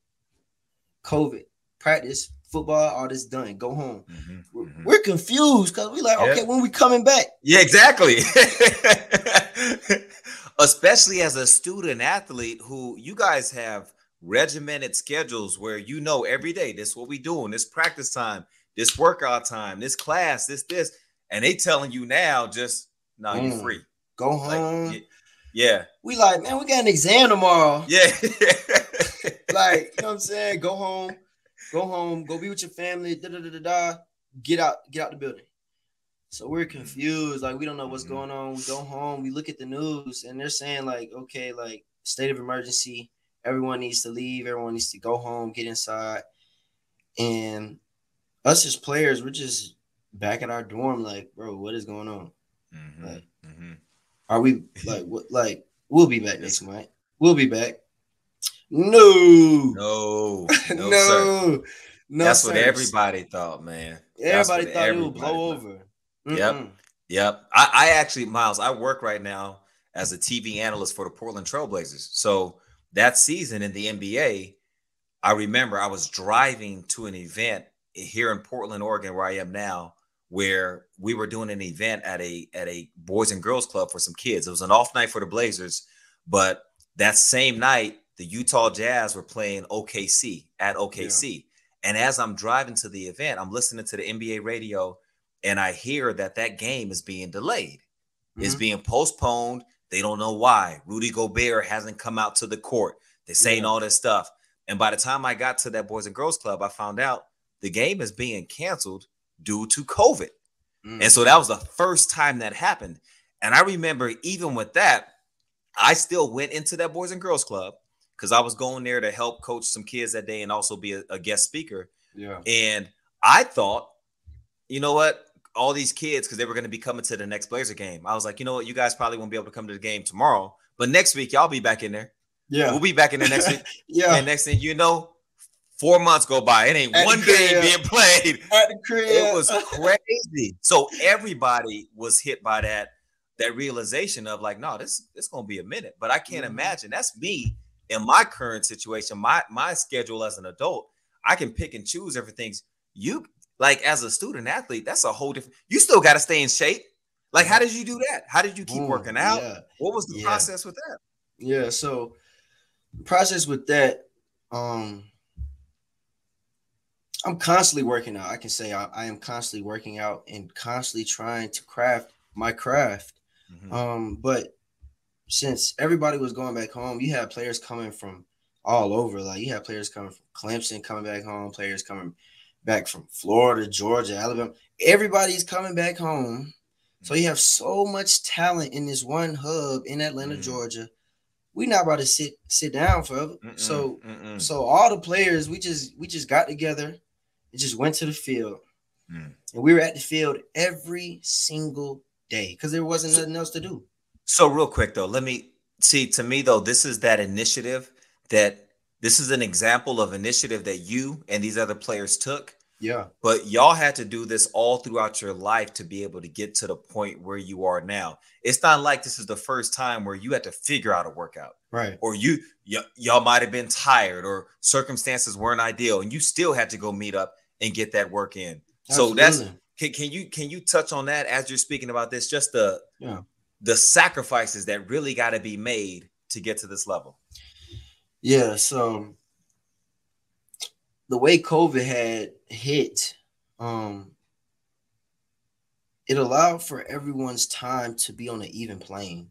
S2: COVID, practice, football, all this done, go home.
S1: Mhm,
S2: We're,
S1: mhm.
S2: we're confused because we like,
S1: Yeah.
S2: okay, when we coming back?
S1: Yeah, exactly. Especially as a student athlete who you guys have regimented schedules where you know every day this is what we doing, this practice time, this workout time, this class, this, this, and they telling you now just no, you
S2: Mm.
S1: free.
S2: Go home.
S1: y- yeah,
S2: We like, man, we got an exam tomorrow.
S1: yeah.
S2: like, you know what I'm saying? Go home, go home, go be with your family, da da da da da. Get out, get out the building. So we're confused, like we don't know what's
S1: Mhm.
S2: going on. We go home, we look at the news, and they're saying, like, okay, like state of emergency, everyone needs to leave, everyone needs to go home, get inside. And us as players, we're just back at our dorm, like, bro, what is going on?
S1: Mhm,
S2: Like,
S1: mhm.
S2: Are we like what like we'll be back next month? We'll be back. No,
S1: No, no,
S2: no,
S1: sir.
S2: no,
S1: That's what everybody thought, man.
S2: Everybody thought it would blow
S1: thought.
S2: over.
S1: Yep.
S2: Mm-mm.
S1: Yep. I, I actually, Myles, I work right now as a TV analyst for the Portland Trailblazers. So that season in the NBA, I remember I was driving to an event here in Portland, Oregon, where I am now, where we were doing an event at a at a boys and girls club for some kids. It was an off night for the Blazers, but that same night, the Utah Jazz were playing OKC at OKC. And as I'm driving to the event, I'm listening to the NBA radio and I hear that that game is being delayed. It's
S2: Mhm.
S1: being postponed. They don't know why. Rudy Gobert hasn't come out to the court. They're saying
S2: Yeah.
S1: all this stuff. And by the time I got to that Boys and Girls Club, I found out the game is being canceled due to COVID.
S2: Mm.
S1: And so that was the first time that happened. And I remember even with that, I still went into that Boys and Girls Club because I was going there to help coach some kids that day and also be a, a guest speaker.
S2: yeah,
S1: And I thought, you know what? All these kids, because they were going to be coming to the next Blazer game. I was like, you know what? You guys probably won't be able to come to the game tomorrow, but next week y'all be back in there.
S2: yeah,
S1: We'll be back in there next week.
S2: yeah.
S1: And next thing you know, Four months go by. It ain't
S2: At
S1: one game being played.
S2: At the crib.
S1: It was crazy. So everybody was hit by that that realization of like, no, this this gonna be a minute. But I can't
S2: Mhm.
S1: imagine. That's me in my current situation. My my schedule as an adult, I can pick and choose everything. You like as a student athlete, that's a whole different. You still got to stay in shape. Like, how did you do that? How did you keep
S2: Boom.
S1: working out?
S2: Yeah.
S1: What was the
S2: Yeah.
S1: process with that?
S2: Yeah, so process with that, um, I'm constantly working out. I can say I, I am constantly working out and constantly trying to craft my craft.
S1: Mhm.
S2: Um, but since everybody was going back home, you had players coming from all over. Like you had players coming from Clemson coming back home, players coming back from Florida, Georgia, Alabama. Everybody's coming back home. So you have so much talent in this one hub in Atlanta,
S1: Mhm.
S2: Georgia. We're not about to sit sit down forever.
S1: Mm-mm,
S2: So
S1: mm-mm.
S2: so all the players, we just we just got together and just went to the field.
S1: Mm.
S2: And we were at the field every single day because there wasn't nothing else to do.
S1: So real quick though, let me see. To me though, this is that initiative that this is an example of initiative that you and these other players took.
S2: Yeah.
S1: But y'all had to do this all throughout your life to be able to get to the point where you are now. It's not like this is the first time where you had to figure out a workout
S2: Right.
S1: or you y- y'all might have been tired or circumstances weren't ideal and you still had to go meet up and get that work in. So that's can, can you can you touch on that as you're speaking about this just the
S2: Yeah.
S1: the sacrifices that really got to be made to get to this level
S2: Yeah, so the way COVID had hit, um, it allowed for everyone's time to be on an even plane.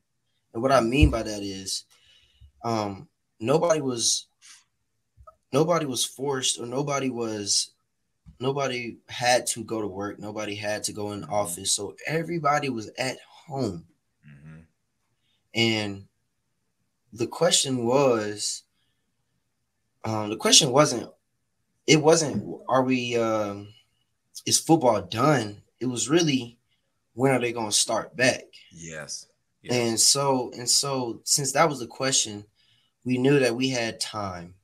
S2: And what I mean by that is um nobody was nobody was forced or nobody was nobody had to go to work, nobody had to go in the office. So everybody was at home.
S1: Mm-hmm.
S2: And the question was, um, the question wasn't, it wasn't, are we, um, is football done? It was really, when are they going to start back?
S1: yes, yes.
S2: And so, and so, since that was the question, we knew that we had time.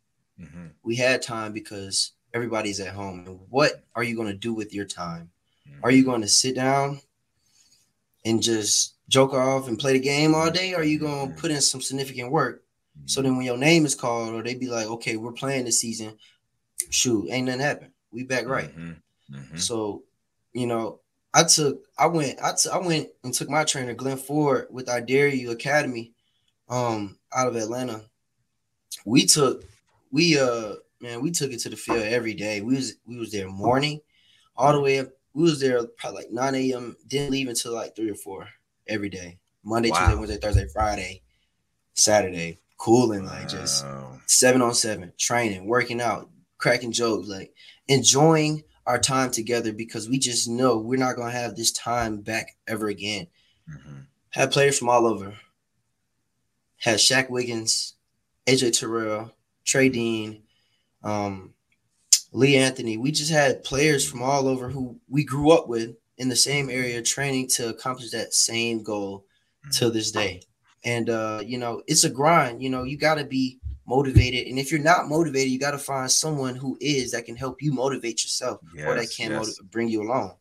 S1: Mhm.
S2: We had time because everybody's at home. And what are you going to do with your time?
S1: Mhm.
S2: Are you going to sit down and just joke off and play the game all day? Or are you going to put in some significant work? So then when your name is called, or they be like, okay, we're playing this season, shoot, ain't nothing happened. We back right.
S1: Mhm. Mhm.
S2: So, you know, I took, I went, I I went and took my trainer, Glenn Ford, with our Dare You Academy, um, out of Atlanta. We took, we uh, man, we took it to the field every day. We was, we was there morning, all the way up. We was there probably like 9 a.m. Didn't leave until like three or four every day. Monday,
S1: Wow.
S2: Tuesday, Wednesday, Thursday, Friday, Saturday, cooling like just seven on seven, training, working out, cracking jokes, like enjoying our time together because we just know we're not gonna have this time back ever again.
S1: Mhm.
S2: Had players from all over. Had Shaq Wiggins, AJ Terrell, Trey Dean, um, Lee Anthony. We just had players from all over who we grew up with in the same area training to accomplish that same goal to this day. And uh, you know, it's a grind. You know, you got to be motivated, and if you're not motivated, you got to find someone who is that can help you motivate yourself, or that can
S1: yes.
S2: motiv- bring you along.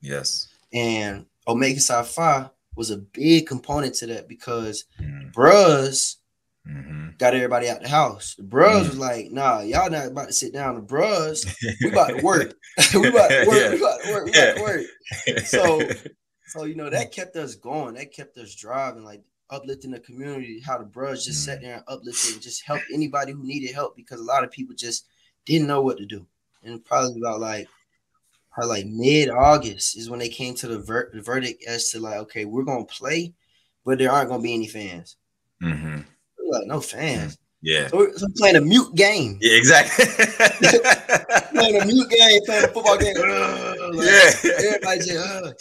S1: Yes.
S2: And Omega Psi Phi was a big component to that because. Bruhs
S1: Mhm.
S2: got everybody out the house. The Bruhs
S1: Mm.
S2: was like, "Nah, y'all not about to sit down. The Bruhs, we about to work. we about to work. We about to work. We about to work." So, so you know that kept us going. That kept us driving, like uplifting the community. How the Bruhs just sat there and uplifted and just helped anybody who needed help because a lot of people just didn't know what to do. And probably about like, probably like mid August is when they came to the, ver- the verdict as to like, okay, we're gonna play, but there aren't gonna be any fans. Mm-hmm. Like, no fans.
S1: Yeah.
S2: So we're, so we're playing a mute game.
S1: Yeah, exactly.
S2: Playing a mute game, playing a football game. Ugh, like,
S1: yeah.
S2: Everybody just, "Ugh."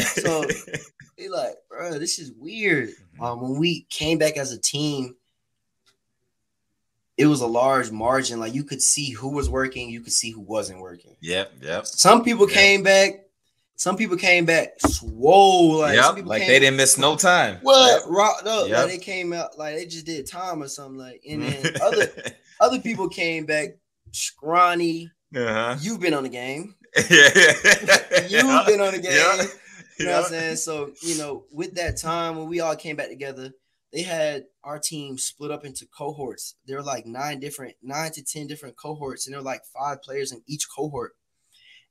S2: So they like, bro, this is weird. Um, when we came back as a team, it was a large margin. Like you could see who was working, you could see who wasn't working.
S1: yep, yep.
S2: Some people
S1: Yeah.
S2: came back. Some people came back swole. Like, some
S1: yep. Like they didn't miss no time.
S2: what
S1: Yep.
S2: rocked up.
S1: Yep.
S2: Like they came out like they just did time or something. Like and then other other people came back scrawny.
S1: Uh-huh.
S2: You've been on the game.
S1: yeah.
S2: You've been on the game. You know what I'm saying? So, you know, with that time when we all came back together, they had our team split up into cohorts. There were like nine different, nine to 10 different cohorts, and there were like five players in each cohort.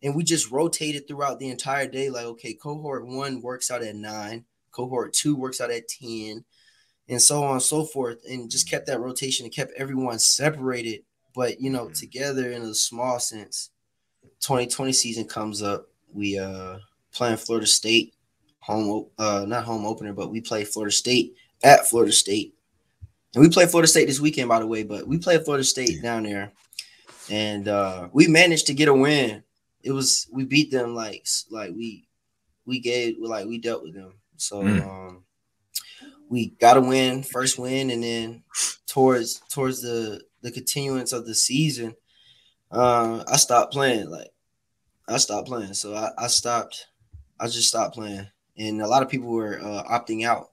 S2: And we just rotated throughout the entire day. Like, okay, cohort one works out at nine, cohort two works out at 10, and so on and so forth. And just kept that rotation and kept everyone separated, but you know,
S1: Mhm.
S2: together in a small sense. 2020 season comes up. We uh playing Florida State home uh not home opener, but we play Florida State at Florida State. And we play Florida State this weekend, by the way, but we play Florida State down there. And uh we managed to get a win. It was we beat them like like we we gave like we dealt with them. So
S1: Mm.
S2: um we got a win, first win, and then towards towards the the continuance of the season, uh, I stopped playing. Like I stopped playing, so I, I stopped. I just stopped playing, and a lot of people were uh, opting out,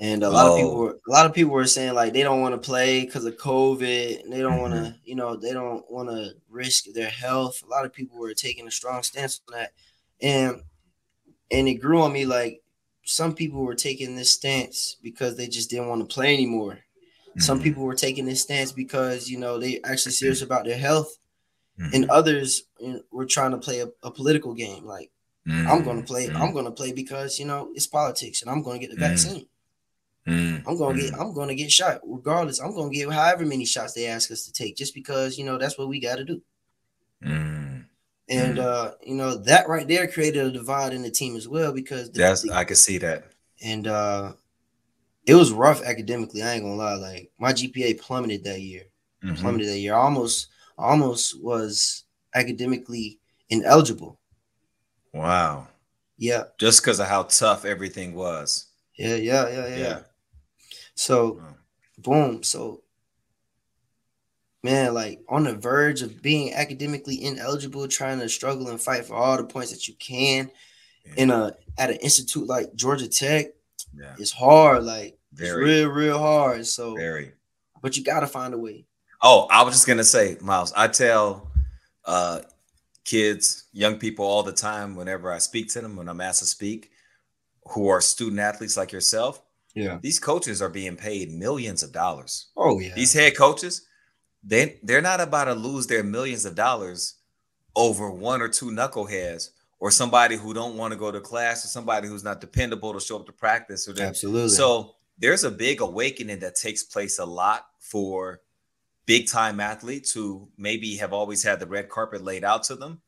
S2: and a lot of people
S1: Oh.
S2: were a lot of people were saying like they don't want to play because of COVID. And they don't want to, you know, they don't want to risk their health. A lot of people were taking a strong stance on that, and and it grew on me like some people were taking this stance because they just didn't want to play anymore. Some
S1: Mhm.
S2: people were taking this stance because you know they actually serious about their health,
S1: Mhm.
S2: and others you know, were trying to play a, a political game. Like I'm going to play,
S1: Mhm.
S2: I'm going to play because you know it's politics, and I'm going to get the
S1: Mhm.
S2: vaccine.
S1: Mhm.
S2: I'm going to get, I'm going to get shot regardless. I'm going to get however many shots they ask us to take, just because you know that's what we got to do. And uh, you know that right there created a divide in the team as well because the-
S1: That's
S2: the-
S1: I could see that.
S2: and uh it was rough academically. I ain't gonna lie. Like my GPA plummeted that year.
S1: Mhm.
S2: Plummeted that year. I almost almost was academically ineligible.
S1: Wow.
S2: Yeah,
S1: Just because of how tough everything was.
S2: yeah, yeah, yeah, yeah.
S1: Yeah.
S2: So
S1: Wow.
S2: boom. So man, like on the verge of being academically ineligible, trying to struggle and fight for all the points that you can in a at an institute like Georgia Tech,
S1: Yeah.
S2: it's hard. Like
S1: Very.
S2: it's real, real hard. So
S1: Very.
S2: but you gotta find a way.
S1: Oh, I was just gonna say, Myles. I tell uh, kids, young people all the time whenever I speak to them, when I'm asked to speak, who are student athletes like yourself.
S2: Yeah.
S1: These coaches are being paid millions of dollars.
S2: Oh yeah.
S1: These head coaches, they they're not about to lose their millions of dollars over one or two knuckleheads or somebody who don't want to go to class or somebody who's not dependable to show up to practice or
S2: Absolutely.
S1: so there's a big awakening that takes place a lot for big time athletes who maybe have always had the red carpet laid out to them.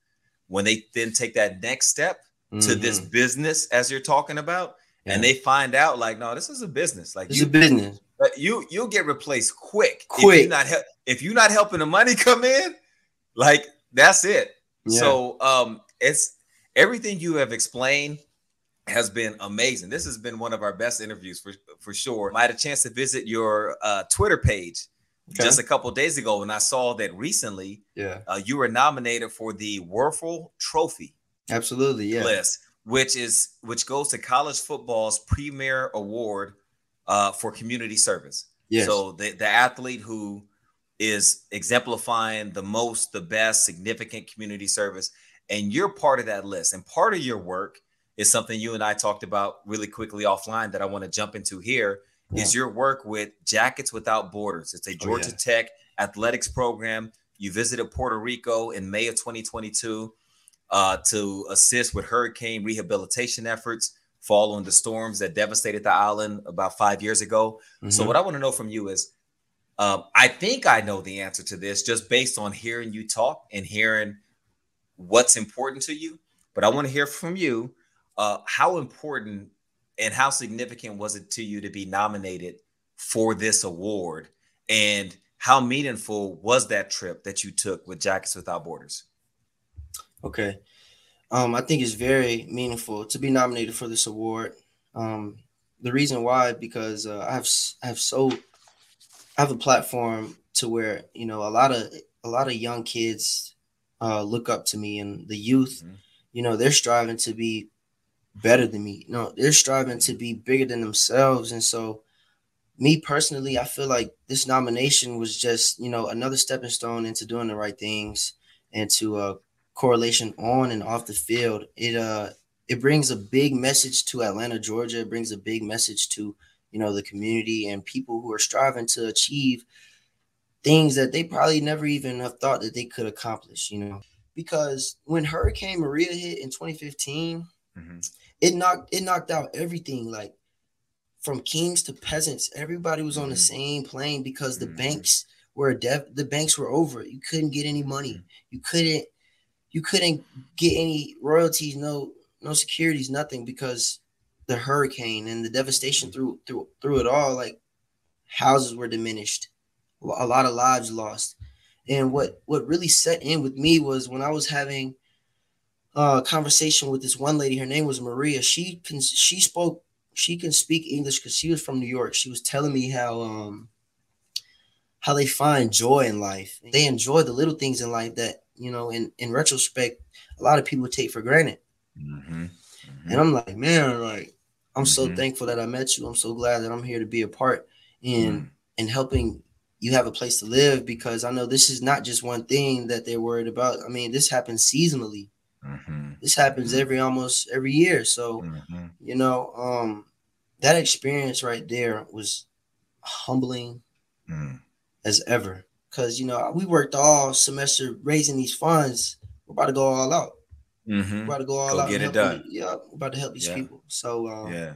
S1: When they then take that next step to this
S2: Mhm.
S1: business, as you're talking about, and they find out like, no, this is a business. Like
S2: it's
S1: you,
S2: a business.
S1: but you, you'll get replaced quick.
S2: Quick.
S1: If you're not, hel- if you're not helping the money come in, like that's it.
S2: Yeah.
S1: So um, it's everything you have explained has been amazing. This has been one of our best interviews for for sure. I had a chance to visit your uh, Twitter page
S2: Okay.
S1: just a couple days ago, and I saw that recently
S2: yeah.
S1: uh, you were nominated for the Wuerffel Trophy
S2: Absolutely. Yeah.
S1: list, which is which goes to college football's premier award uh, for community service.
S2: Yes.
S1: So the, the athlete who is exemplifying the most, the best, significant community service, and you're part of that list. And part of your work is something you and I talked about really quickly offline that I want to jump into here. Is your work with Jackets Without Borders. It's a
S2: Oh,
S1: Georgia
S2: yeah.
S1: Tech athletics program. You visited Puerto Rico in May of 2022 uh, to assist with hurricane rehabilitation efforts following the storms that devastated the island about five years ago. So,
S2: Mhm.
S1: what I want to know from you is um, I think I know the answer to this just based on hearing you talk and hearing what's important to you. But I want to hear from you uh, how important and how significant was it to you to be nominated for this award? And how meaningful was that trip that you took with Jackets Without Borders?
S2: Okay. Um, I think it's very meaningful to be nominated for this award. Um, the reason why because uh, I have I have so I have a platform to where you know a lot of a lot of young kids uh, look up to me and the youth.
S1: Mhm.
S2: You know they're striving to be better than me. No, they're striving to be bigger than themselves, and so me personally, I feel like this nomination was just, you know, another stepping stone into doing the right things and to uh correlation on and off the field. It uh it brings a big message to Atlanta, Georgia. It brings a big message to, you know, the community and people who are striving to achieve things that they probably never even have thought that they could accomplish, you know. Because when Hurricane Maria hit in 2015, mm-hmm. It knocked it knocked out everything. Like from kings to peasants, everybody was on the mm-hmm. same plane because the mm-hmm. banks were dev- the banks were over. You couldn't get any money. Mm-hmm. You couldn't you couldn't get any royalties, no no securities, nothing because the hurricane and the devastation through through through it all. Like houses were diminished, a lot of lives lost. And what what really set in with me was when I was having a conversation with this one lady. Her name was Maria. She can she spoke she can speak English because she was from New York. She was telling me how um how they find joy in life. They enjoy the little things in life that you know. In in retrospect, a lot of people take for granted. Mm-hmm. Mm-hmm. And I'm like, man, like I'm mm-hmm. so thankful that I met you. I'm so glad that I'm here to be a part in in helping you have a place to live because I know this is not just one thing that they're worried about. I mean, this happens seasonally. Mm-hmm. This happens mm-hmm. every almost every year. So, mm-hmm. you know, um, that experience right there was humbling mm. as ever. Cause you know, we worked all semester raising these funds. We're about to go all out. Mm-hmm. We're about to go all go out.
S1: Get it done.
S2: yeah, we're about to help these yeah. people. So um, yeah,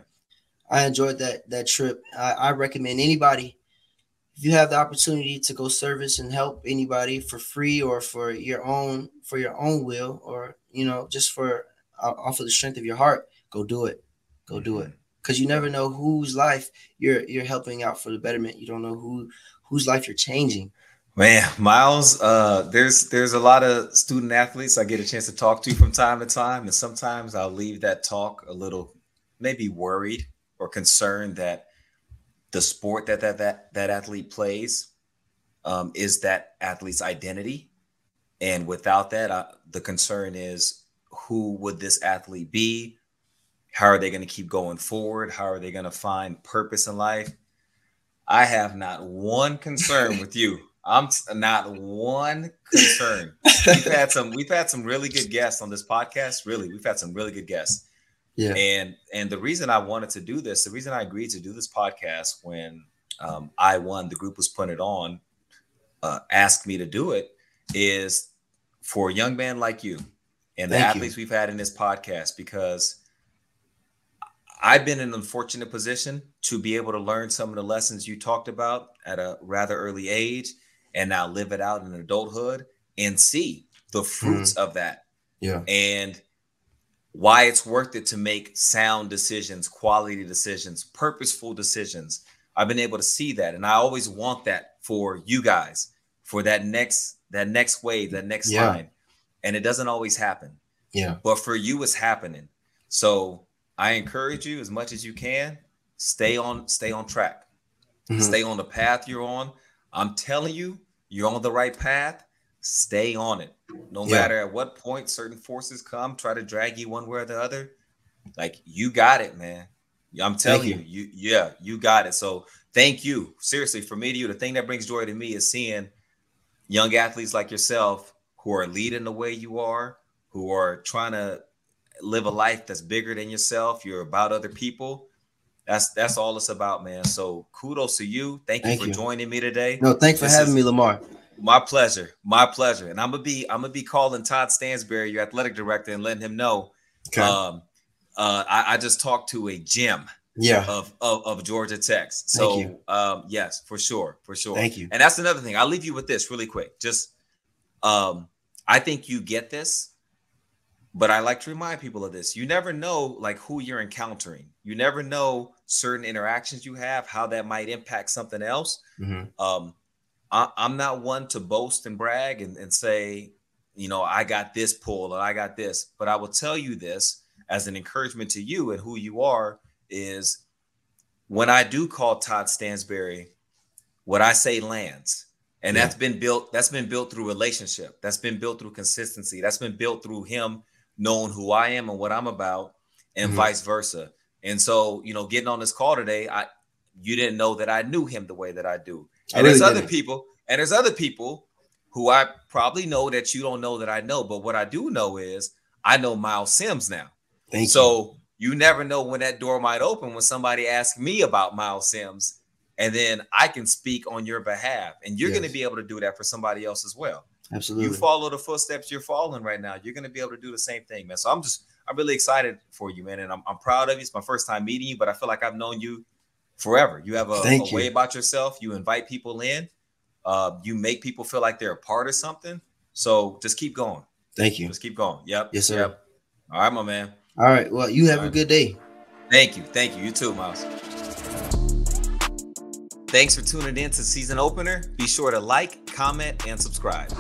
S2: I enjoyed that that trip. I, I recommend anybody if you have the opportunity to go service and help anybody for free or for your own for your own will or you know just for uh, off of the strength of your heart go do it. Go do it. Because mm-hmm. you never know whose life you're you're helping out for the betterment. You don't know who whose life you're changing.
S1: Man Myles uh there's there's a lot of student athletes i get a chance to talk to from time to time and sometimes i'll leave that talk a little maybe worried or concerned that the sport that that that, that athlete plays um, is that athlete's identity. And without that uh, the concern is who would this athlete be? How are they going to keep going forward? How are they going to find purpose in life? I have not one concern with you. I'm not one concern. We've had some we've had some really good guests on this podcast. Really we've had some really good guests yeah. And and the reason I wanted to do this, the reason I agreed to do this podcast when um, I won, the group was putting it on, uh, asked me to do it, is for a young man like you and the Thank athletes you. we've had in this podcast because I've been in an unfortunate position to be able to learn some of the lessons you talked about at a rather early age and now live it out in adulthood and see the fruits mm. of that.
S2: Yeah.
S1: And why it's worth it to make sound decisions, quality decisions, purposeful decisions. I've been able to see that and I always want that for you guys for that next that next wave, that next yeah. line. And it doesn't always happen.
S2: Yeah.
S1: But for you it's happening. So I encourage you as much as you can, stay on stay on track. Mm-hmm. Stay on the path you're on. I'm telling you, you're on the right path stay on it. No yeah. matter at what point certain forces come, try to drag you one way or the other. Like you got it, man. I'm telling you. you, you, yeah, you got it. So thank you. Seriously, for me to you, the thing that brings joy to me is seeing young athletes like yourself who are leading the way you are, who are trying to live a life that's bigger than yourself. You're about other people. That's that's all it's about, man. So kudos to you. Thank, thank you for you. joining me today.
S2: No, thanks for having is, me, Lamar.
S1: My pleasure. My pleasure. And I'm gonna be I'm gonna be calling Todd Stansbury, your athletic director, and letting him know. Okay. Um, uh, I, I just talked to a gym
S2: yeah
S1: of, of, of Georgia Tech. So um, yes, for sure, for sure.
S2: Thank you.
S1: And that's another thing. I'll leave you with this really quick. Just um, I think you get this, but I like to remind people of this. You never know like who you're encountering. You never know certain interactions you have, how that might impact something else. Mm-hmm. Um, I, am not one to boast and brag and, and say, you know, I got this pull or I got this. But I will tell you this as an encouragement to you and who you are is when I do call Todd Stansbury, what I say lands. And yeah. that's been built, that's been built through relationship. That's been built through consistency. That's been built through him knowing who I am and what I'm about, and mm-hmm. vice versa. And so, you know, getting on this call today, I you didn't know that I knew him the way that I do. And really there's other didn't. people, and there's other people who I probably know that you don't know that I know. But what I do know is I know Myles Sims now. Thank so you. you never know when that door might open when somebody asks me about Myles Sims, and then I can speak on your behalf, and you're yes. going to be able to do that for somebody else as well.
S2: Absolutely.
S1: You follow the footsteps you're following right now. You're going to be able to do the same thing, man. So I'm just, I'm really excited for you, man. And I'm, I'm proud of you. It's my first time meeting you, but I feel like I've known you forever. You have a, a you. way about yourself. You invite people in. Uh, you make people feel like they're a part of something. So just keep going.
S2: Thank you.
S1: Just keep going. Yep.
S2: Yes, sir.
S1: Yep. All right, my man.
S2: All right. Well, you have All a right. good day.
S1: Thank you. Thank you. You too, Myles. Thanks for tuning in to season opener. Be sure to like, comment, and subscribe.